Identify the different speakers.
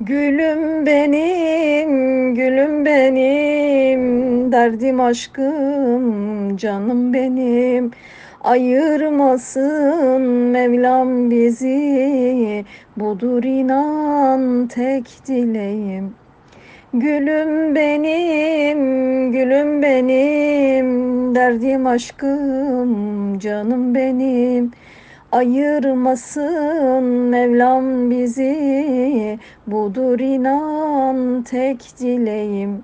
Speaker 1: Gülüm benim, gülüm benim, derdim aşkım, canım benim. Ayırmasın Mevlam bizi, budur inan tek dileğim. Gülüm benim, gülüm benim, derdim aşkım, canım benim. Ayırmasın Mevlam bizi, budur inan tek dileğim.